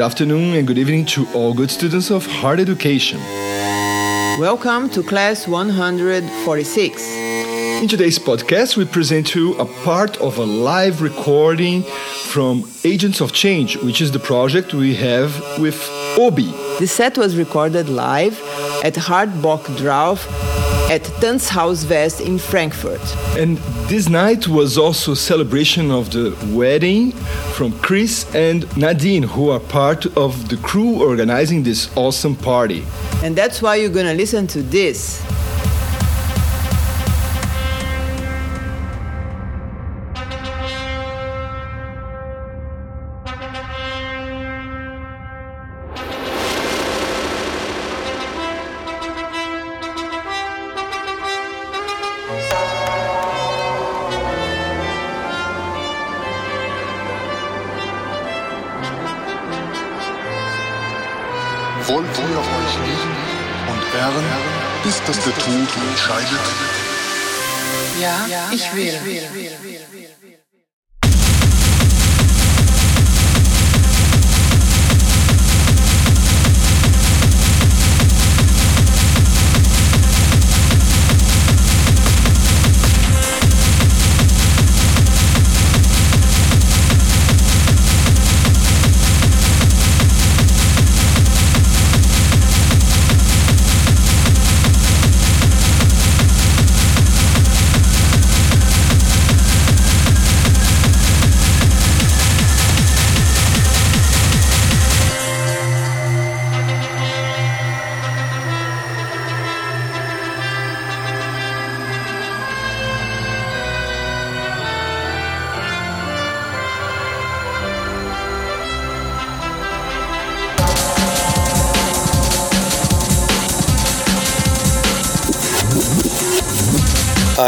good afternoon, and good evening to all good students of Hard Education. Welcome to class 146. In today's podcast, we present you a part of a live recording from Agents of Change, which is the project we have with Obi. The set was recorded live at Hardbock Drauf at Tanzhaus West in Frankfurt. And this night was also a celebration of the wedding from Chris and Nadine, who are part of the crew organizing this awesome party. And that's why you're gonna listen to this. Wollt ihr euch lieben und ehren, bis dass der Tod euch scheidet? Ja, ich will.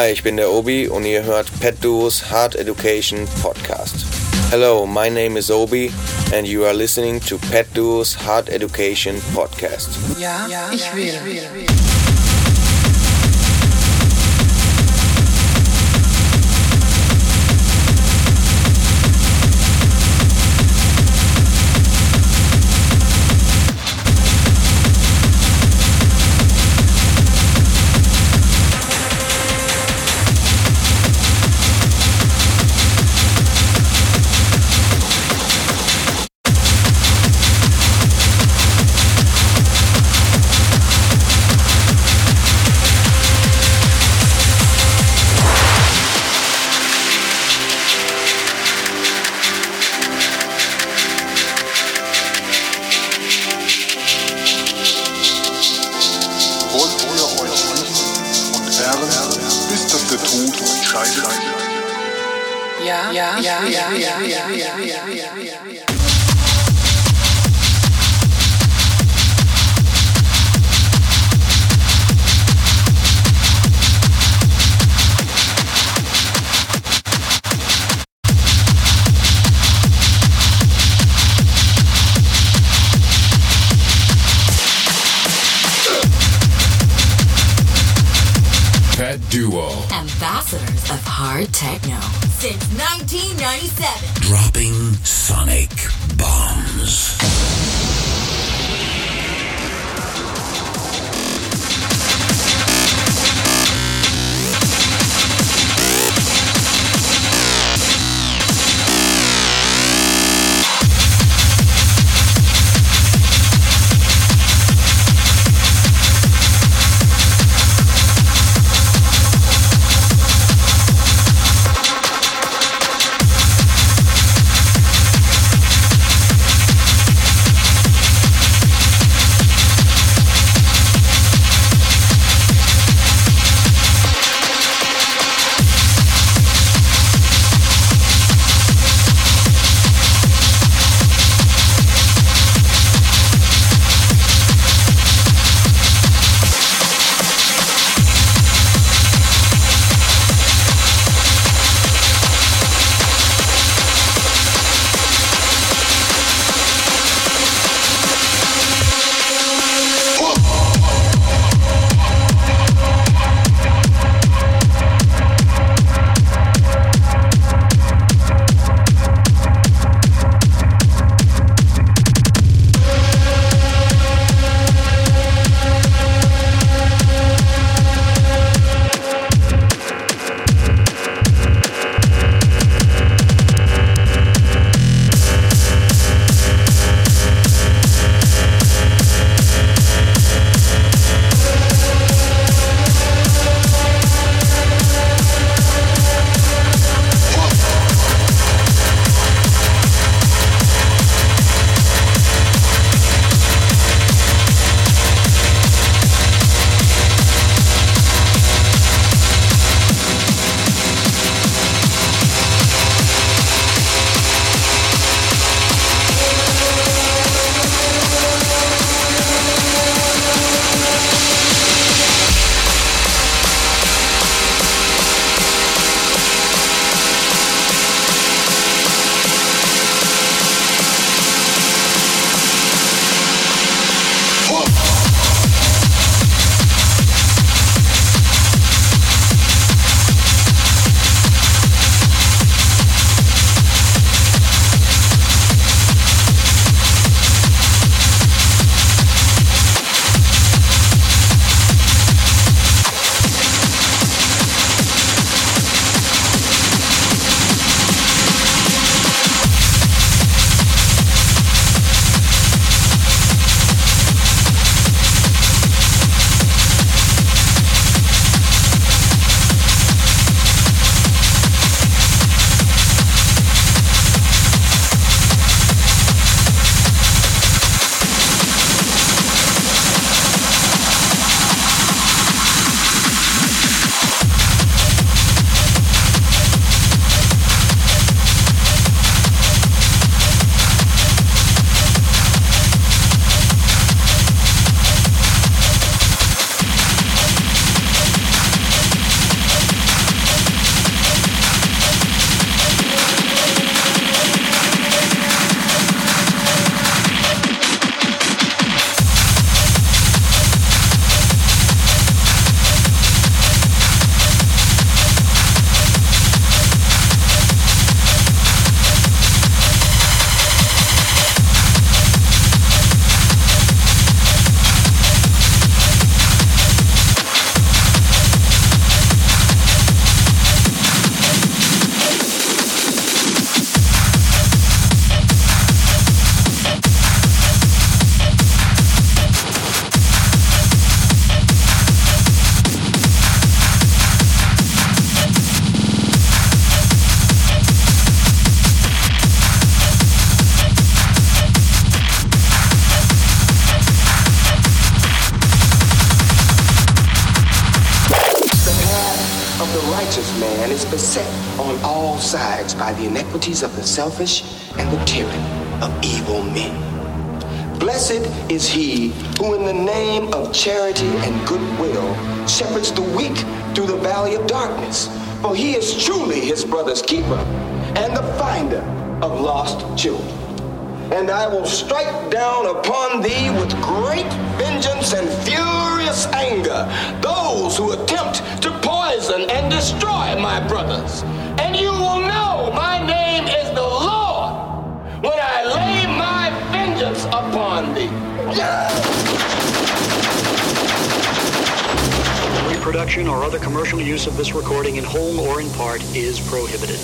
Hi, ich bin der Obi und ihr hört Pet Duos Hard Education Podcast. Hello, my name is Obi and you are listening to Pet Duos Hard Education Podcast. Ja, ich will. Wollt iniquities of the selfish and the tyranny of evil men. Blessed is he who, in the name of charity and goodwill, shepherds the weak through the valley of darkness. For he is truly his brother's keeper and the finder of lost children. And I will strike down upon thee with great vengeance and furious anger those who attempt to poison and destroy my brothers. And you will know my name Reproduction or other commercial use of this recording in whole or in part is prohibited.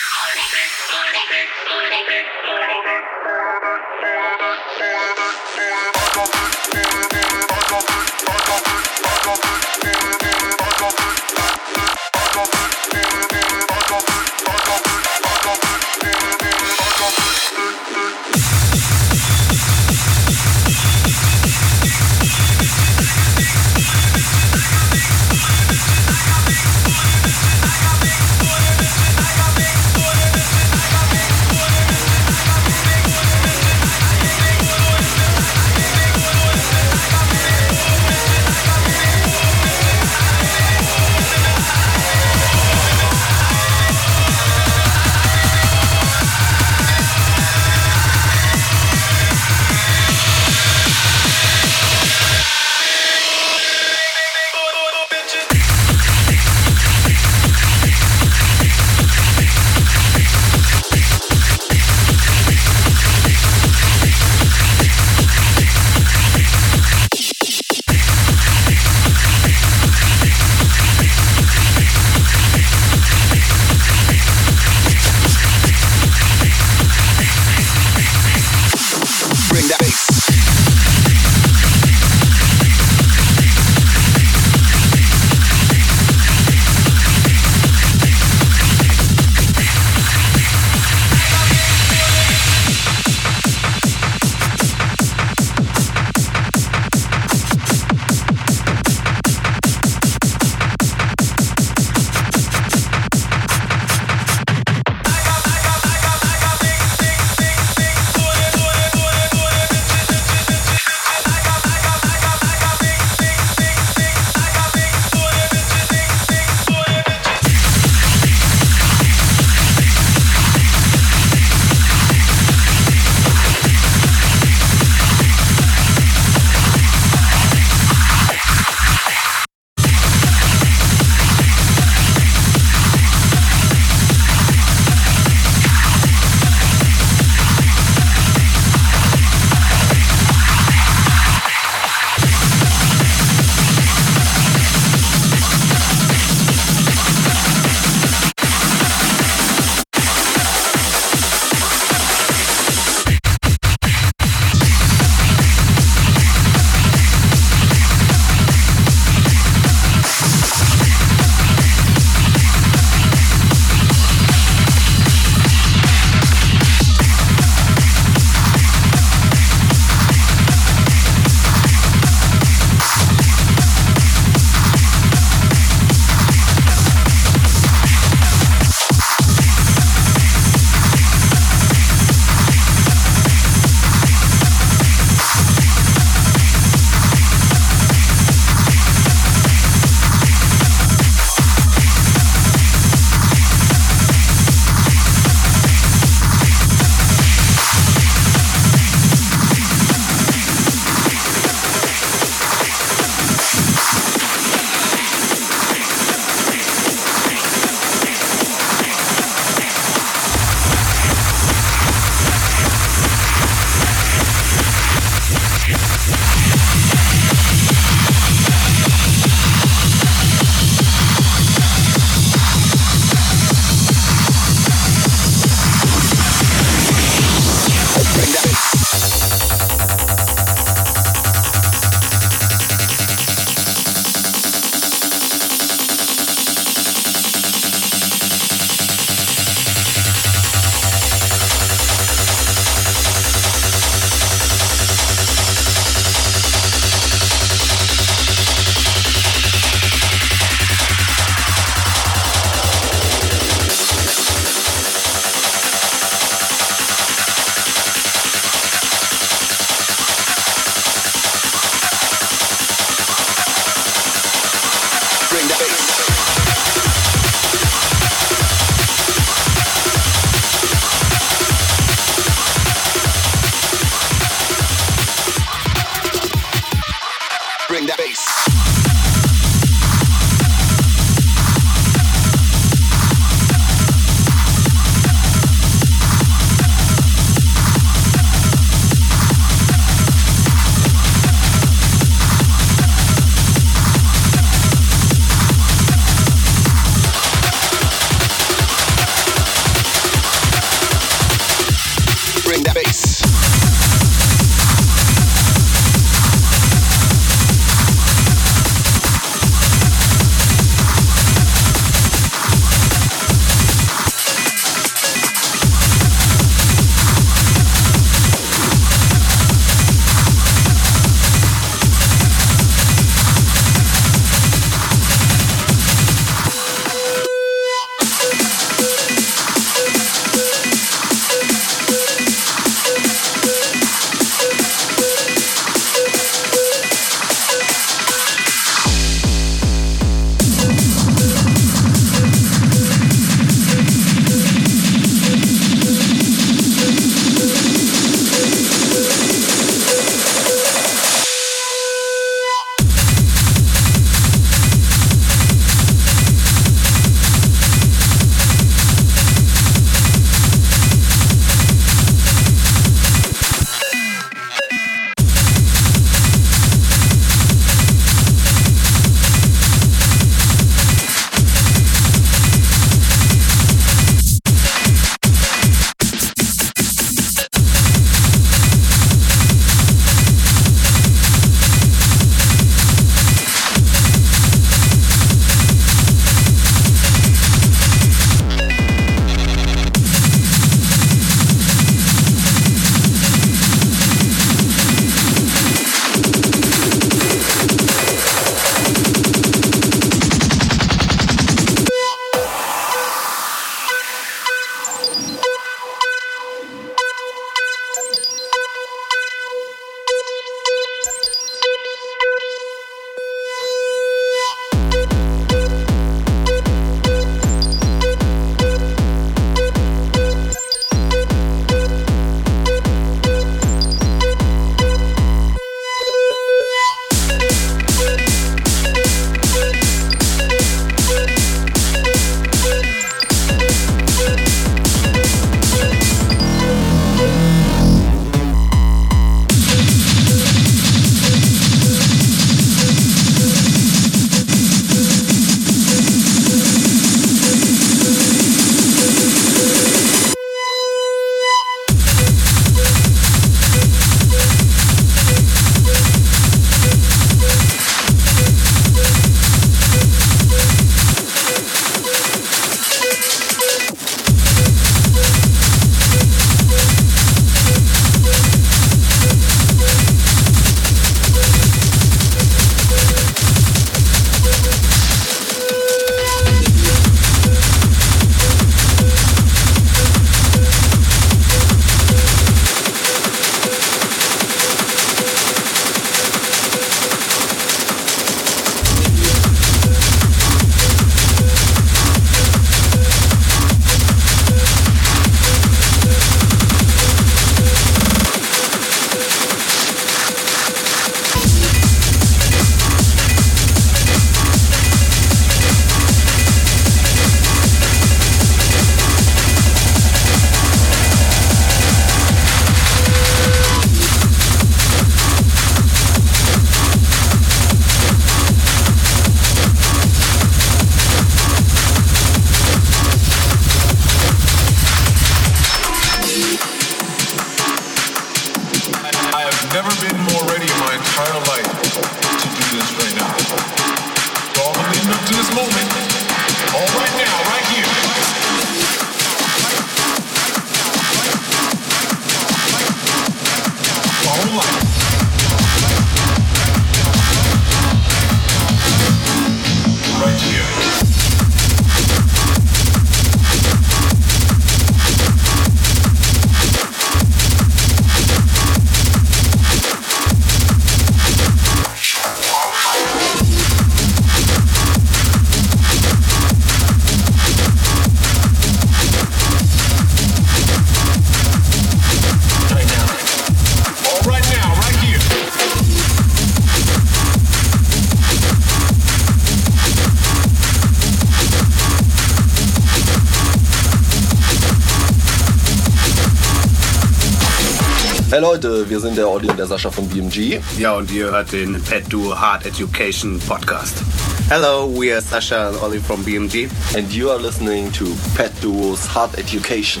Hey Leute, wir sind der Olli und der Sascha von BMG. Ja, und ihr hört den Pet Duo Hard Education Podcast. Hello, we are Sasha and Olli from BMG. And you are listening to Pet Duo's Hard Education.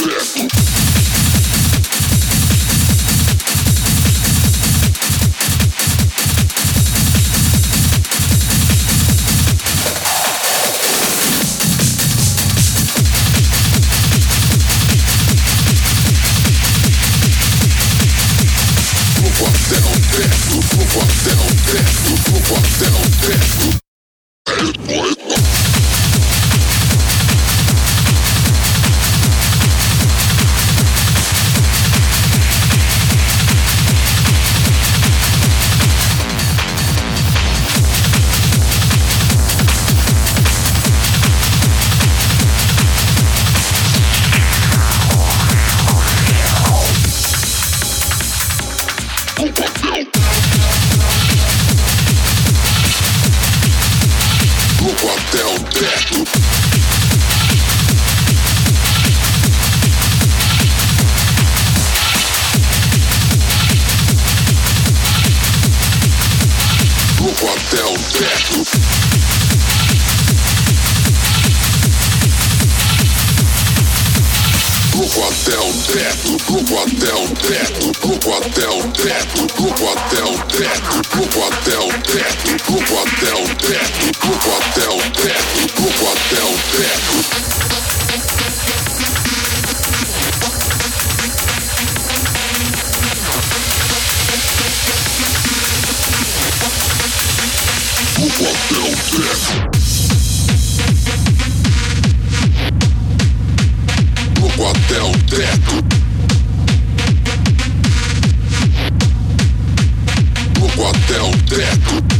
Step. Yeah.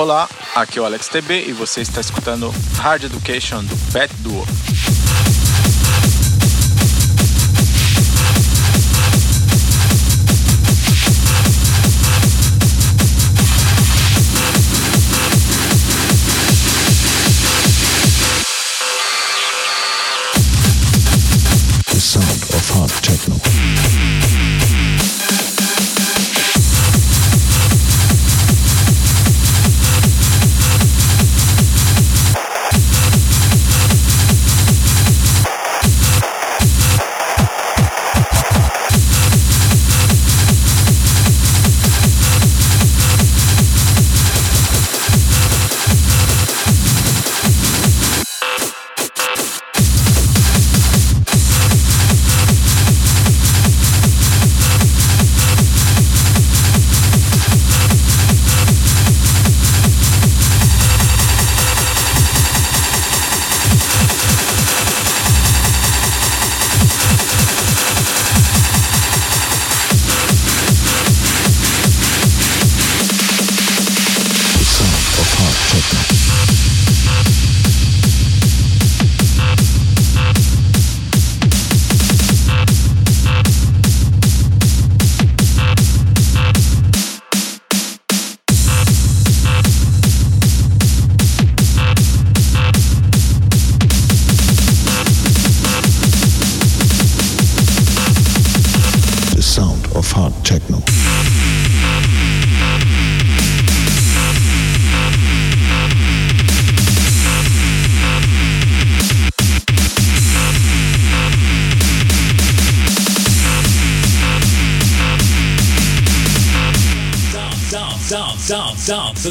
Olá, aqui é o Alex TB e você está escutando Hard Education do Pet Duo.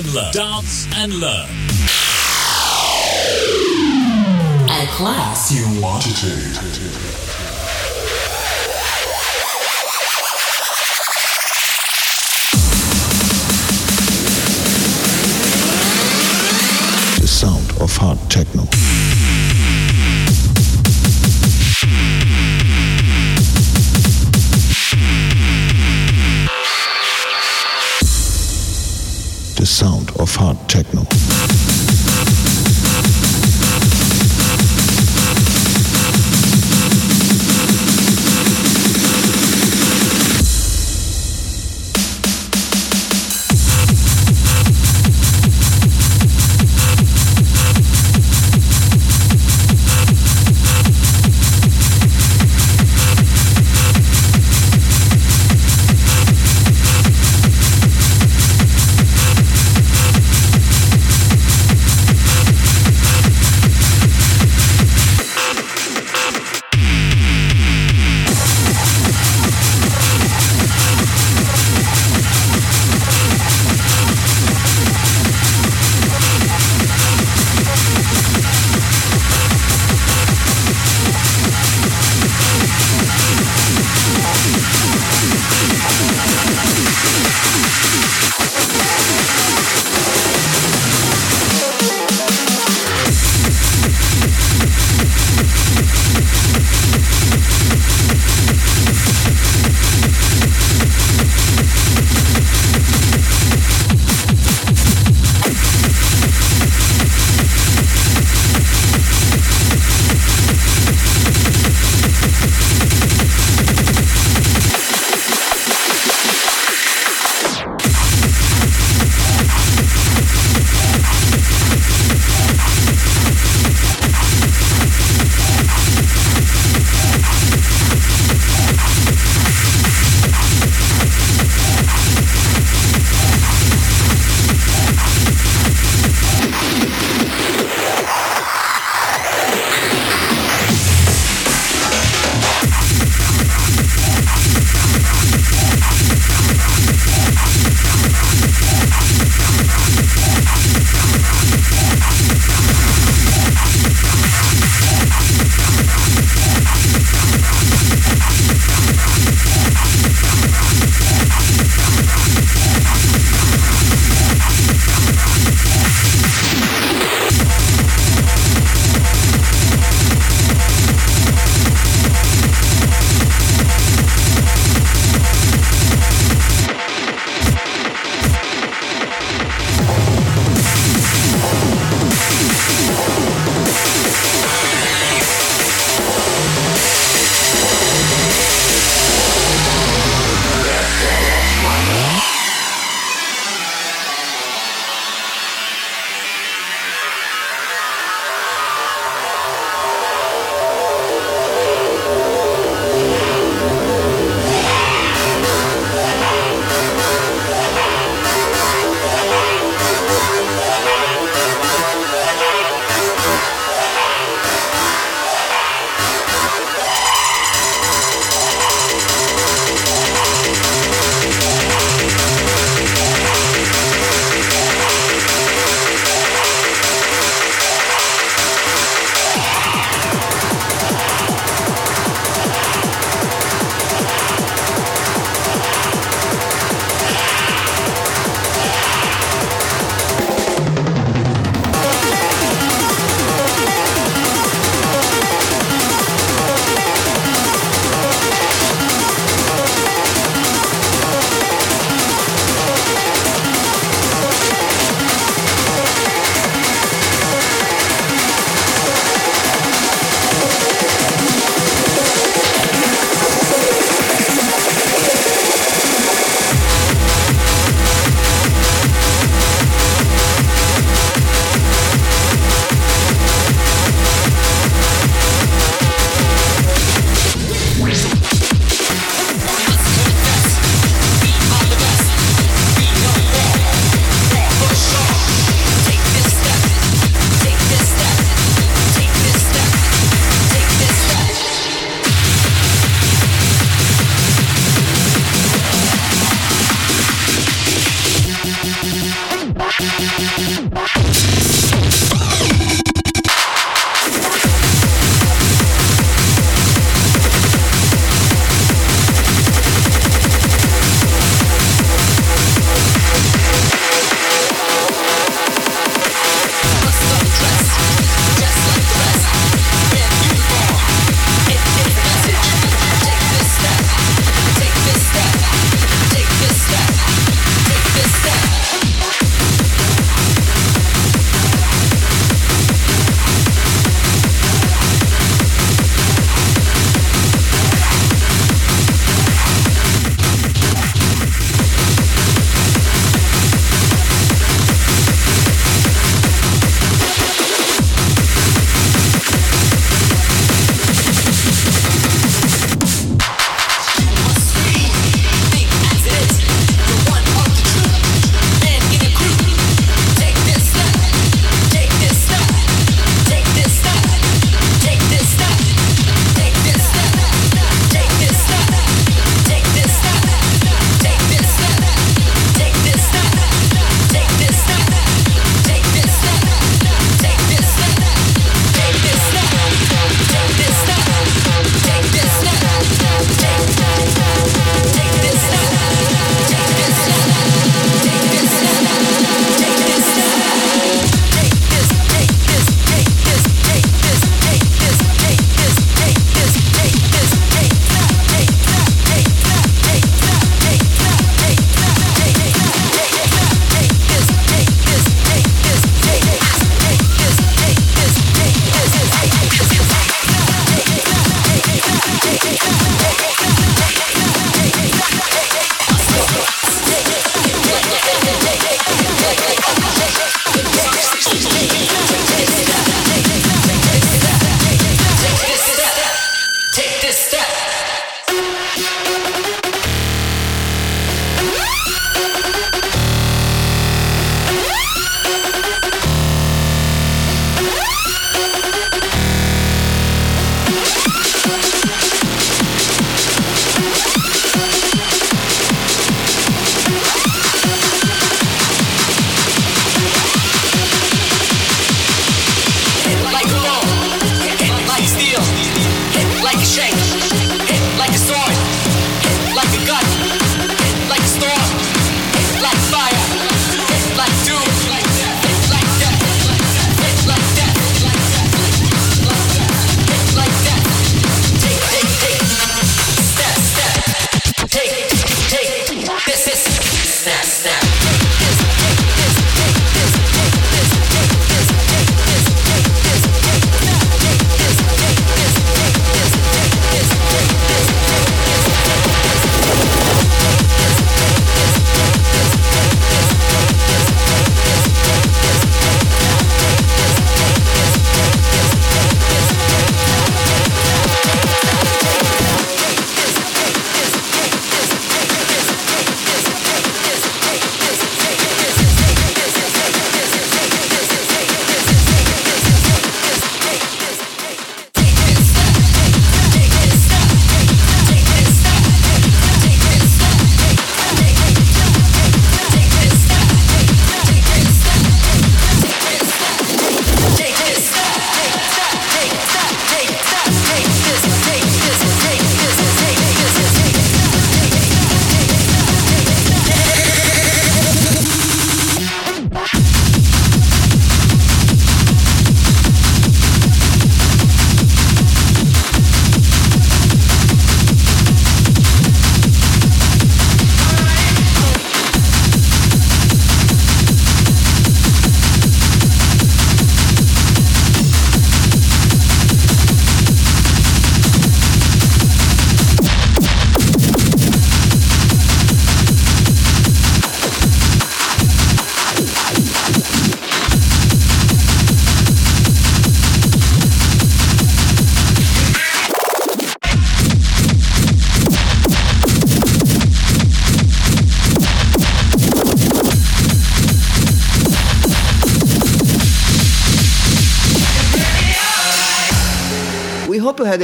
And learn. Dance and learn. A class you wanted to. The sound of hard techno. Sound of hard techno.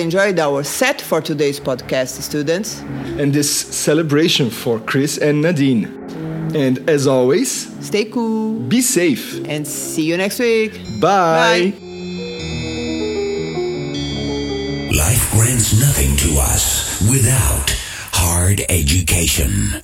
Enjoyed our set for today's podcast, students. And this celebration for Chris and Nadine. And as always, stay cool, be safe, and see you next week. Bye. Bye. Life grants nothing to us without hard education.